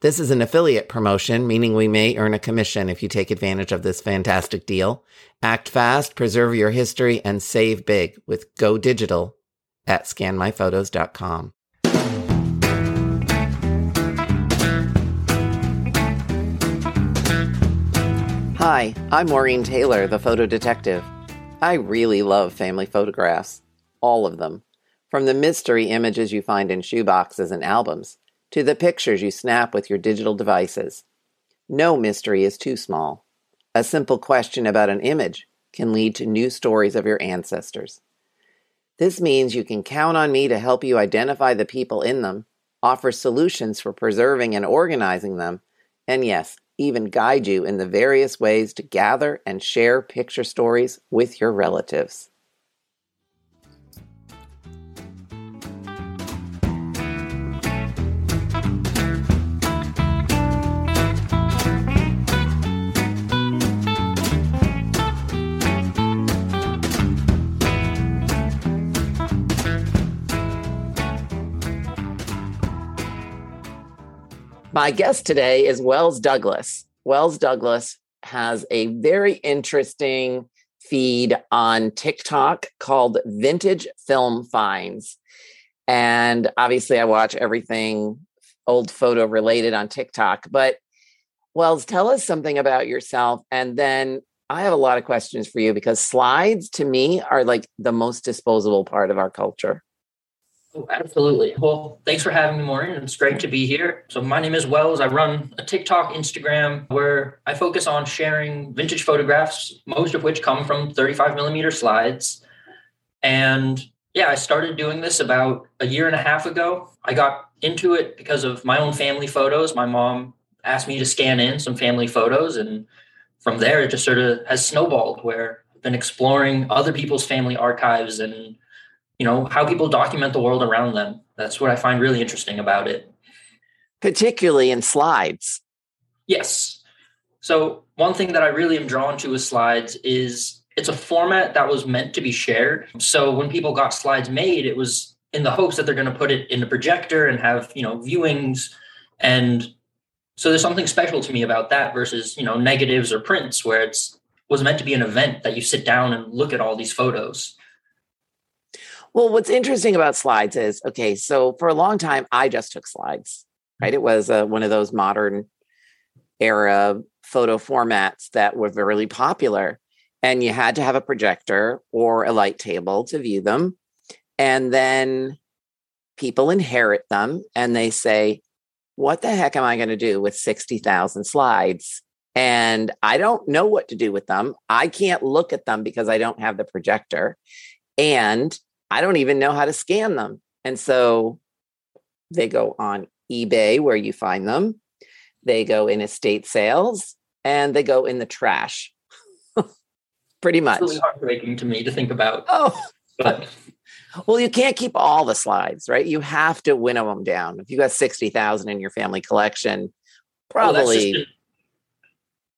This is an affiliate promotion, meaning we may earn a commission if you take advantage of this fantastic deal. Act fast, preserve your history, and save big with Go Digital at scanmyphotos.com. Hi, I'm Maureen Taylor, the photo detective. I really love family photographs, all of them, from the mystery images you find in shoeboxes and albums to the pictures you snap with your digital devices. No mystery is too small. A simple question about an image can lead to new stories of your ancestors. This means you can count on me to help you identify the people in them, offer solutions for preserving and organizing them, and yes, even guide you in the various ways to gather and share picture stories with your relatives. My guest today is Wells Douglas. Wells Douglas has a very interesting feed on TikTok called Vintage Film Finds. And obviously, I watch everything old photo related on TikTok. But Wells, tell us something about yourself. And then I have a lot of questions for you because slides to me are like the most disposable part of our culture. Oh, absolutely. Well, thanks for having me, Maureen. It's great to be here. So, my name is Wells. I run a TikTok, Instagram, where I focus on sharing vintage photographs, most of which come from 35 millimeter slides. And yeah, I started doing this about a year and a half ago. I got into it because of my own family photos. My mom asked me to scan in some family photos. And from there, it just sort of has snowballed where I've been exploring other people's family archives and you know how people document the world around them. That's what i find really interesting about it. Particularly in slides. Yes. So one thing that i really am drawn to with slides is it's a format that was meant to be shared. So when people got slides made it was in the hopes that they're going to put it in a projector and have you know viewings. And so there's something special to me about that versus you know negatives or prints where it's was meant to be an event that you sit down and look at all these photos well, what's interesting about slides is okay, so for a long time, I just took slides, right? It was uh, one of those modern era photo formats that were really popular. And you had to have a projector or a light table to view them. And then people inherit them and they say, What the heck am I going to do with 60,000 slides? And I don't know what to do with them. I can't look at them because I don't have the projector. And I don't even know how to scan them. And so they go on eBay where you find them, they go in estate sales, and they go in the trash. Pretty much. It's really heartbreaking to me to think about. Oh, but well, you can't keep all the slides, right? You have to winnow them down. If you got sixty thousand in your family collection, probably. that's, just,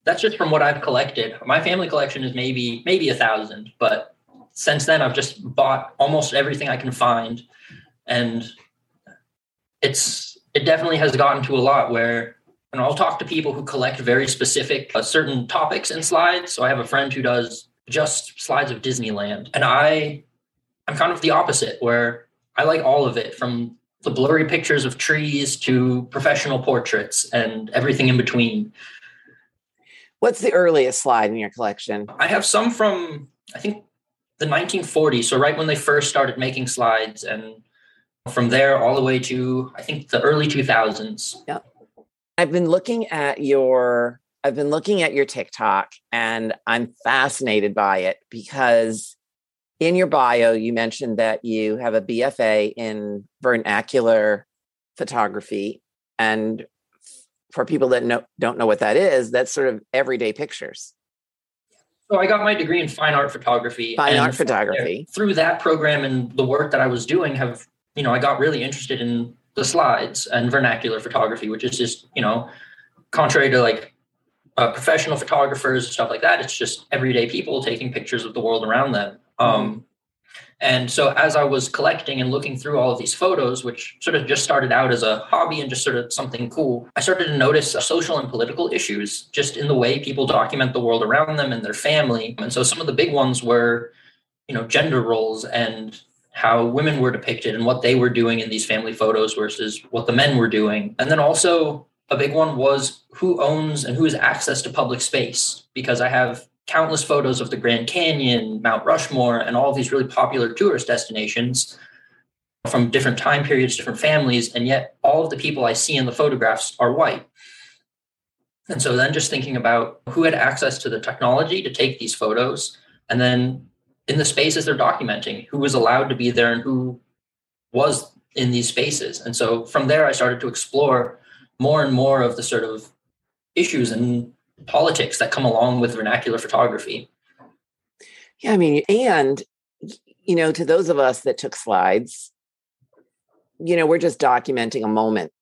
that's just from what I've collected. My family collection is maybe maybe a thousand, but since then I've just bought almost everything I can find. And it's it definitely has gotten to a lot where and I'll talk to people who collect very specific uh, certain topics and slides. So I have a friend who does just slides of Disneyland, and I I'm kind of the opposite where I like all of it from the blurry pictures of trees to professional portraits and everything in between. What's the earliest slide in your collection? I have some from I think the 1940s, so right when they first started making slides, and from there all the way to I think the early 2000s. Yeah, I've been looking at your I've been looking at your TikTok, and I'm fascinated by it because in your bio you mentioned that you have a BFA in vernacular photography, and for people that know, don't know what that is, that's sort of everyday pictures So I got my degree in fine art photography. Fine art photography. Through that program and the work that I was doing, have you know, I got really interested in the slides and vernacular photography, which is just you know, contrary to like uh, professional photographers and stuff like that. It's just everyday people taking pictures of the world around them. Um, and so as I was collecting and looking through all of these photos, which sort of just started out as a hobby and just sort of something cool, I started to notice social and political issues just in the way people document the world around them and their family. And so some of the big ones were, you know, gender roles and how women were depicted and what they were doing in these family photos versus what the men were doing. And then also a big one was who owns and who has access to public space because I have countless photos of the Grand Canyon, Mount Rushmore, and all these really popular tourist destinations from different time periods, different families, and yet all of the people I see in the photographs are white. And so then just thinking about who had access to the technology to take these photos, and then in the spaces they're documenting, who was allowed to be there and who was in these spaces. And so from there, I started to explore more and more of the sort of issues and politics that come along with vernacular photography. Yeah, I mean, and you know, to those of us that took slides, you know, we're just documenting a moment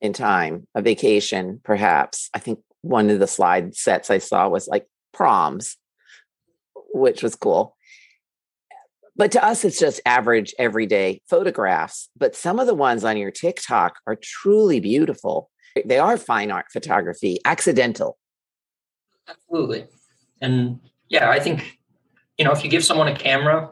in time, a vacation, perhaps. I think one of the slide sets I saw was like proms, which was cool. But to us, it's just average, everyday photographs. But some of the ones on your TikTok are truly beautiful. They are fine art photography, accidental. Absolutely. And yeah, I think, you know, if you give someone a camera,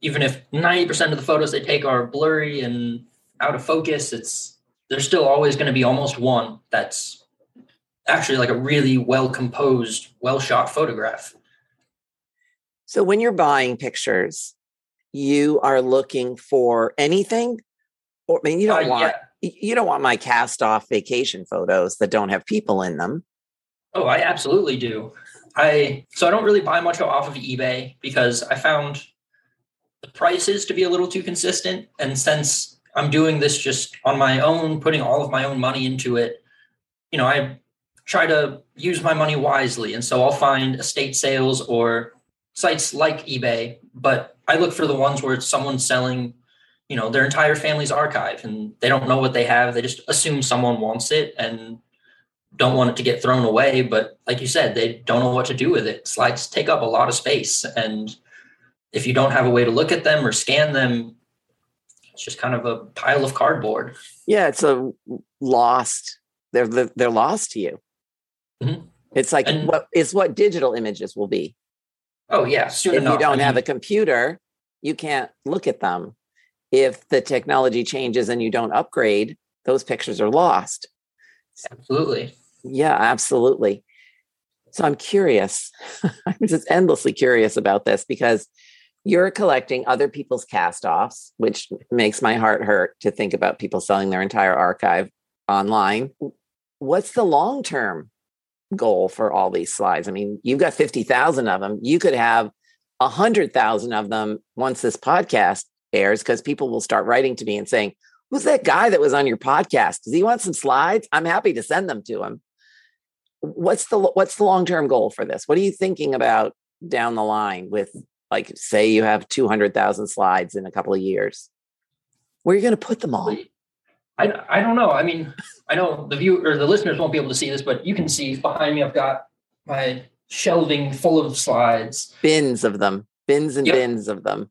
even if 90% of the photos they take are blurry and out of focus, it's there's still always going to be almost one that's actually like a really well composed, well shot photograph. So when you're buying pictures, you are looking for anything or I mean you don't uh, want yeah you don't want my cast off vacation photos that don't have people in them. Oh, I absolutely do. I so I don't really buy much off of eBay because I found the prices to be a little too consistent. And since I'm doing this just on my own, putting all of my own money into it, you know, I try to use my money wisely. And so I'll find estate sales or sites like eBay, but I look for the ones where it's someone selling you know their entire family's archive and they don't know what they have. They just assume someone wants it and don't want it to get thrown away but like you said they don't know what to do with it. Slides take up a lot of space and if you don't have a way to look at them or scan them it's just kind of a pile of cardboard. Yeah it's a lost they're they're lost to you. Mm-hmm. it's like and, what is what digital images will be. Oh yeah soon if enough. you don't I mean, have a computer you can't look at them if the technology changes and you don't upgrade, those pictures are lost. Absolutely. Yeah, absolutely. So I'm curious. I'm just endlessly curious about this because you're collecting other people's cast offs, which makes my heart hurt to think about people selling their entire archive online. What's the long term goal for all these slides? I mean, you've got 50,000 of them. You could have 100,000 of them once this podcast airs because people will start writing to me and saying, Who's that guy that was on your podcast? Does he want some slides? I'm happy to send them to him. What's the what's the long-term goal for this? What are you thinking about down the line with like say you have 200,000 slides in a couple of years? Where are you going to put them all? I, I don't know. I mean, I know the view or the listeners won't be able to see this, but you can see behind me I've got my shelving full of slides. Bins of them. Bins and yep. bins of them.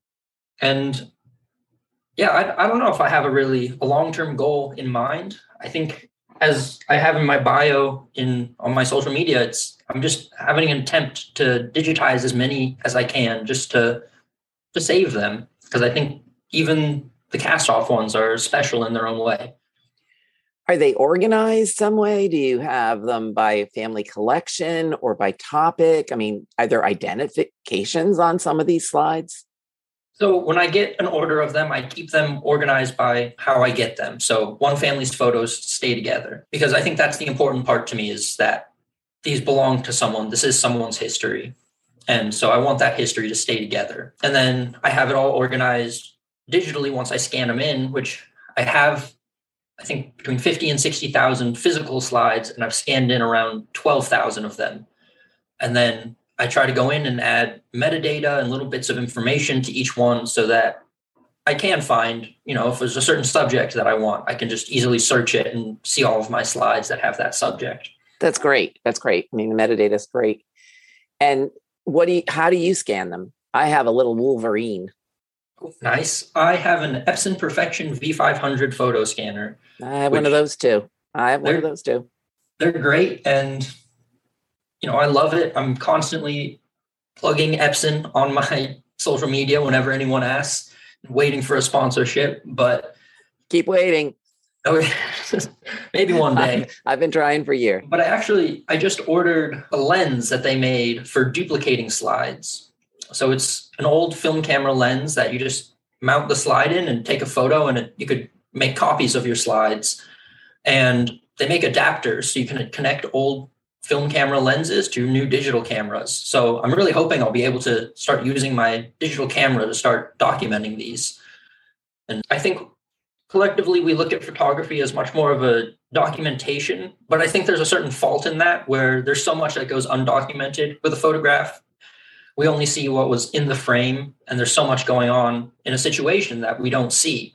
And yeah, I, I don't know if I have a really a long term goal in mind. I think as I have in my bio in on my social media, it's I'm just having an attempt to digitize as many as I can just to to save them because I think even the cast off ones are special in their own way. Are they organized some way? Do you have them by family collection or by topic? I mean, are there identifications on some of these slides? So when I get an order of them, I keep them organized by how I get them. So one family's photos stay together because I think that's the important part to me is that these belong to someone. This is someone's history. And so I want that history to stay together. And then I have it all organized digitally once I scan them in, which I have, I think, between 50 and 60,000 physical slides, and I've scanned in around 12,000 of them. And then I try to go in and add metadata and little bits of information to each one so that I can find, you know, if there's a certain subject that I want, I can just easily search it and see all of my slides that have that subject. That's great. That's great. I mean, the metadata is great. And what do you, how do you scan them? I have a little Wolverine. Nice. I have an Epson Perfection V500 photo scanner. I have one of those too. I have one of those too. They're great. And, you know, I love it. I'm constantly plugging Epson on my social media whenever anyone asks, waiting for a sponsorship. But keep waiting. Oh, maybe one day. I've been trying for years. But I actually I just ordered a lens that they made for duplicating slides. So it's an old film camera lens that you just mount the slide in and take a photo and it, you could make copies of your slides. And they make adapters so you can connect old film camera lenses to new digital cameras. So I'm really hoping I'll be able to start using my digital camera to start documenting these. And I think collectively we look at photography as much more of a documentation but i think there's a certain fault in that where there's so much that goes undocumented with a photograph we only see what was in the frame and there's so much going on in a situation that we don't see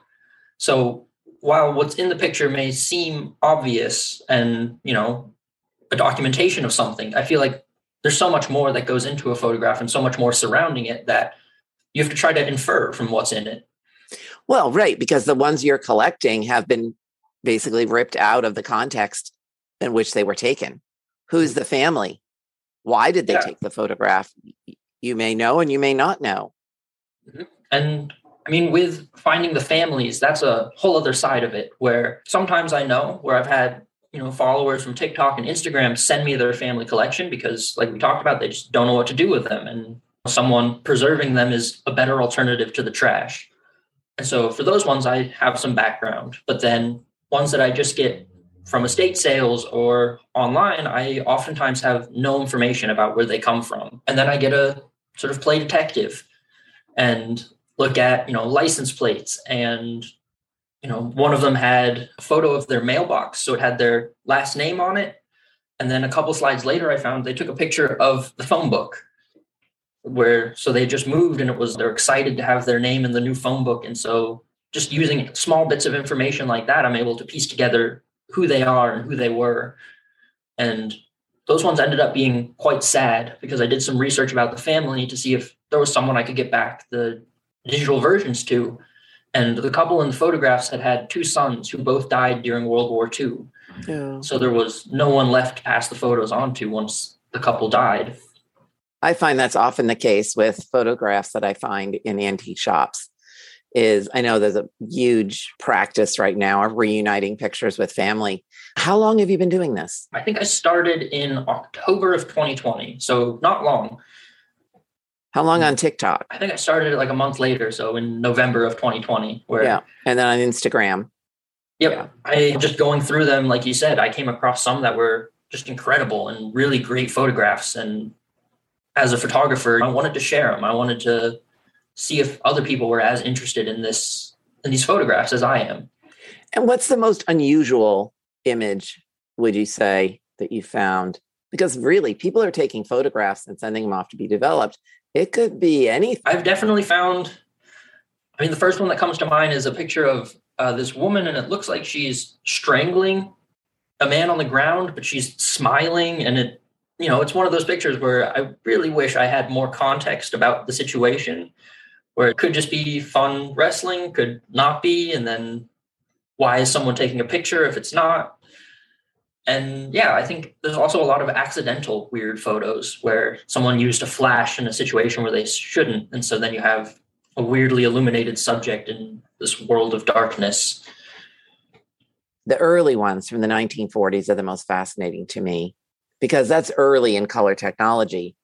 so while what's in the picture may seem obvious and you know a documentation of something i feel like there's so much more that goes into a photograph and so much more surrounding it that you have to try to infer from what's in it well, right, because the ones you're collecting have been basically ripped out of the context in which they were taken. Who's the family? Why did they yeah. take the photograph? You may know and you may not know. Mm-hmm. And I mean, with finding the families, that's a whole other side of it where sometimes I know where I've had, you know, followers from TikTok and Instagram send me their family collection because, like we talked about, they just don't know what to do with them. And someone preserving them is a better alternative to the trash. And so for those ones, I have some background, but then ones that I just get from estate sales or online, I oftentimes have no information about where they come from. And then I get a sort of play detective and look at, you know, license plates and you know, one of them had a photo of their mailbox, so it had their last name on it. And then a couple slides later, I found they took a picture of the phone book where so they just moved and it was they're excited to have their name in the new phone book. And so just using small bits of information like that i'm able to piece together who they are and who they were. And those ones ended up being quite sad because i did some research about the family to see if there was someone i could get back the digital versions to and the couple in the photographs had had two sons who both died during world war ii yeah. so there was no one left to pass the photos on to once the couple died I find that's often the case with photographs that I find in antique shops. Is I know there's a huge practice right now of reuniting pictures with family. How long have you been doing this? I think I started in October of 2020, so not long. How long on mm. TikTok? I think I started it like a month later, so in November of 2020. Where yeah, and then on Instagram. Yep, yeah. I just going through them, like you said, I came across some that were just incredible and really great photographs, and as a photographer, I wanted to share them. I wanted to see if other people were as interested in this in these photographs as I am. And what's the most unusual image would you say that you found? Because really, people are taking photographs and sending them off to be developed. It could be anything. I've definitely found. I mean, the first one that comes to mind is a picture of uh, this woman, and it looks like she's strangling a man on the ground, but she's smiling, and it you know, it's one of those pictures where I really wish I had more context about the situation, where it could just be fun wrestling, could not be, and then why is someone taking a picture if it's not? And yeah, I think there's also a lot of accidental weird photos where someone used a flash in a situation where they shouldn't. And so then you have a weirdly illuminated subject in this world of darkness. The early ones from the 1940s are the most fascinating to me because that's early in color technology,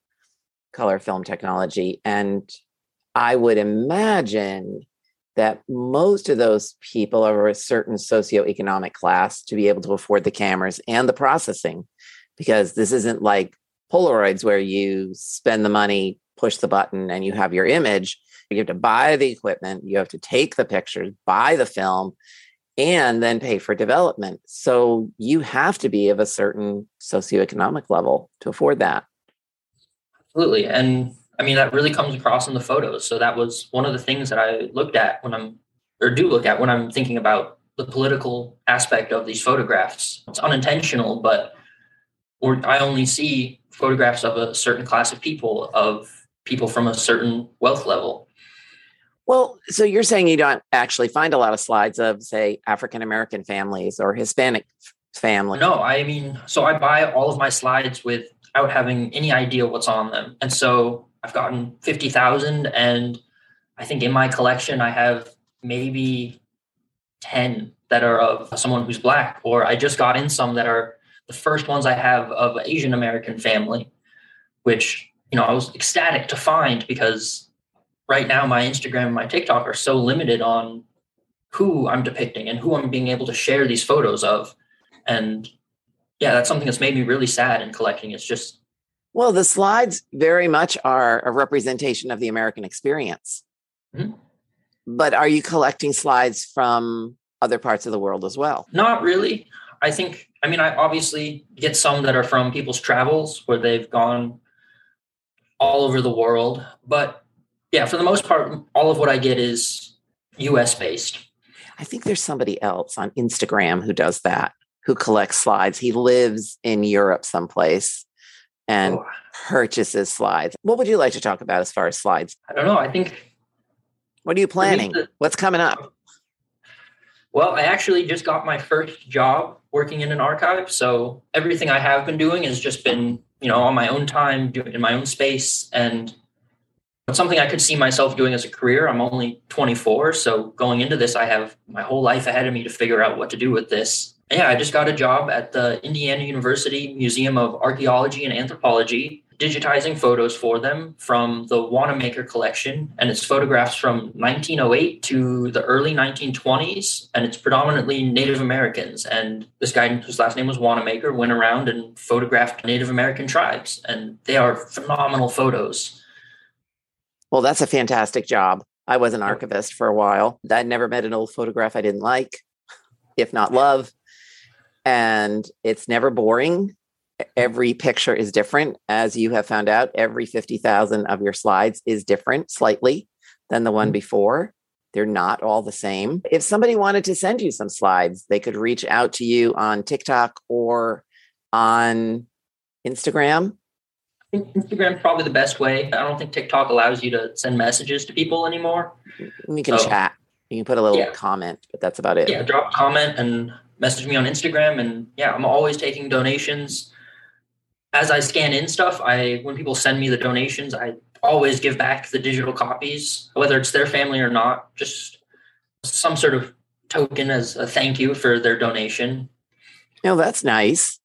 color film technology. And I would imagine that most of those people are a certain socioeconomic class to be able to afford the cameras and the processing, because this isn't like Polaroids where you spend the money, push the button, and you have your image. You have to buy the equipment, you have to take the pictures, buy the film, and then pay for development. So you have to be of a certain socioeconomic level to afford that. Absolutely. And I mean, that really comes across in the photos. So that was one of the things that I looked at when I'm, or do look at when I'm thinking about the political aspect of these photographs. It's unintentional, but or I only see photographs of a certain class of people, of people from a certain wealth level. Well, so you're saying you don't actually find a lot of slides of, say, African American families or Hispanic families? No, I mean, so I buy all of my slides without having any idea what's on them. And so I've gotten 50,000 and I think in my collection I have maybe 10 that are of someone who's black or I just got in some that are the first ones I have of Asian American family which you know I was ecstatic to find because right now my Instagram and my TikTok are so limited on who I'm depicting and who I'm being able to share these photos of. And yeah that's something that's made me really sad in collecting. It's just well, the slides very much are a representation of the American experience. Mm-hmm. But are you collecting slides from other parts of the world as well? Not really. I think, I mean, I obviously get some that are from people's travels where they've gone all over the world. But yeah, for the most part, all of what I get is US based. I think there's somebody else on Instagram who does that, who collects slides. He lives in Europe someplace and oh. purchases slides. What would you like to talk about as far as slides? I don't know. I think. What are you planning? The, What's coming up? Well, I actually just got my first job working in an archive. So everything I have been doing has just been, you know, on my own time, doing in my own space. And it's something I could see myself doing as a career. I'm only 24. So going into this, I have my whole life ahead of me to figure out what to do with this yeah, I just got a job at the Indiana University Museum of Archaeology and Anthropology, digitizing photos for them from the Wanamaker collection. And it's photographs from 1908 to the early 1920s. And it's predominantly Native Americans. And this guy, whose last name was Wanamaker, went around and photographed Native American tribes. And they are phenomenal photos. Well, that's a fantastic job. I was an archivist for a while. I'd never met an old photograph I didn't like, if not love and it's never boring. Every picture is different. As you have found out, every 50,000 of your slides is different slightly than the one mm-hmm. before. They're not all the same. If somebody wanted to send you some slides, they could reach out to you on TikTok or on Instagram. I think Instagram's probably the best way. I don't think TikTok allows you to send messages to people anymore. You can so, chat. You can put a little yeah. comment, but that's about it. Yeah, drop a comment and message me on Instagram. And yeah, I'm always taking donations. As I scan in stuff, I when people send me the donations, I always give back the digital copies, whether it's their family or not, just some sort of token as a thank you for their donation. No, that's nice.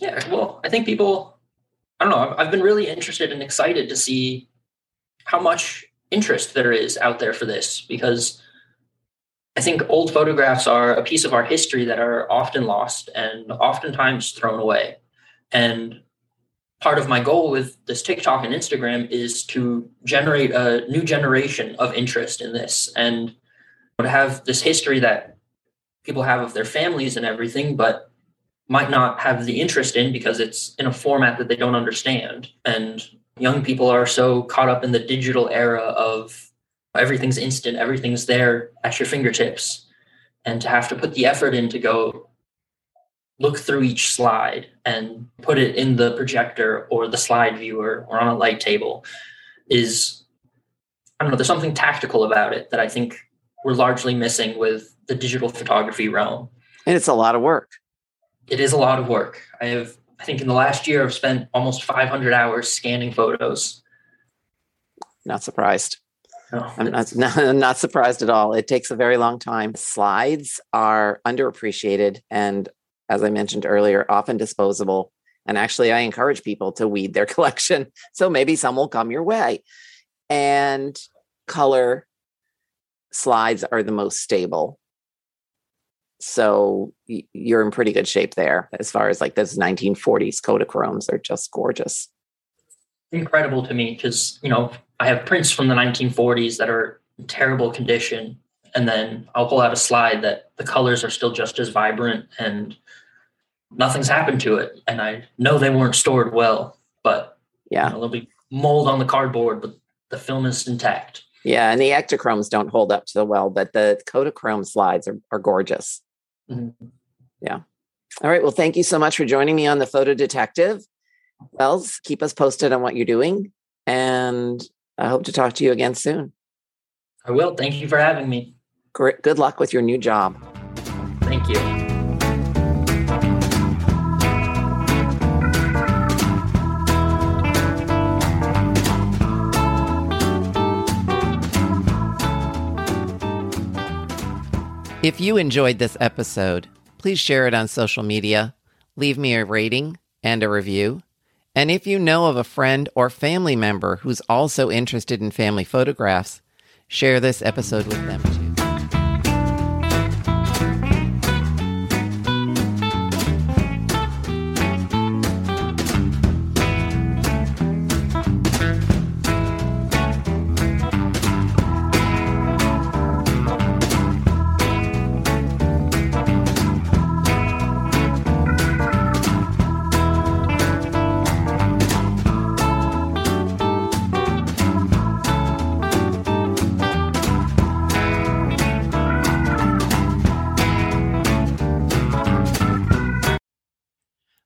Yeah, well, I think people, I don't know, I've been really interested and excited to see how much interest there is out there for this because I think old photographs are a piece of our history that are often lost and oftentimes thrown away. And part of my goal with this TikTok and Instagram is to generate a new generation of interest in this and to have this history that people have of their families and everything, but might not have the interest in because it's in a format that they don't understand. And young people are so caught up in the digital era of everything's instant, everything's there at your fingertips. And to have to put the effort in to go look through each slide and put it in the projector or the slide viewer or on a light table is, I don't know, there's something tactical about it that I think we're largely missing with the digital photography realm. And it's a lot of work. It is a lot of work. I have, I think in the last year, I've spent almost 500 hours scanning photos. Not surprised. Oh. I'm not, not, not surprised at all. It takes a very long time. Slides are underappreciated and, as I mentioned earlier, often disposable. And actually, I encourage people to weed their collection. So maybe some will come your way. And color slides are the most stable. So you're in pretty good shape there as far as like those 1940s Kodachromes are just gorgeous. Incredible to me because, you know, I have prints from the 1940s that are in terrible condition. And then I'll pull out a slide that the colors are still just as vibrant and nothing's happened to it. And I know they weren't stored well, but yeah, you know, they'll be mold on the cardboard, but the film is intact. Yeah, and the Ektachromes don't hold up to the well, but the Kodachrome slides are, are gorgeous. Mm-hmm. Yeah. All right. Well, thank you so much for joining me on the Photo Detective. Wells, keep us posted on what you're doing. And I hope to talk to you again soon. I will. Thank you for having me. Great. Good luck with your new job. Thank you. If you enjoyed this episode, please share it on social media, leave me a rating and a review. And if you know of a friend or family member who's also interested in family photographs, share this episode with them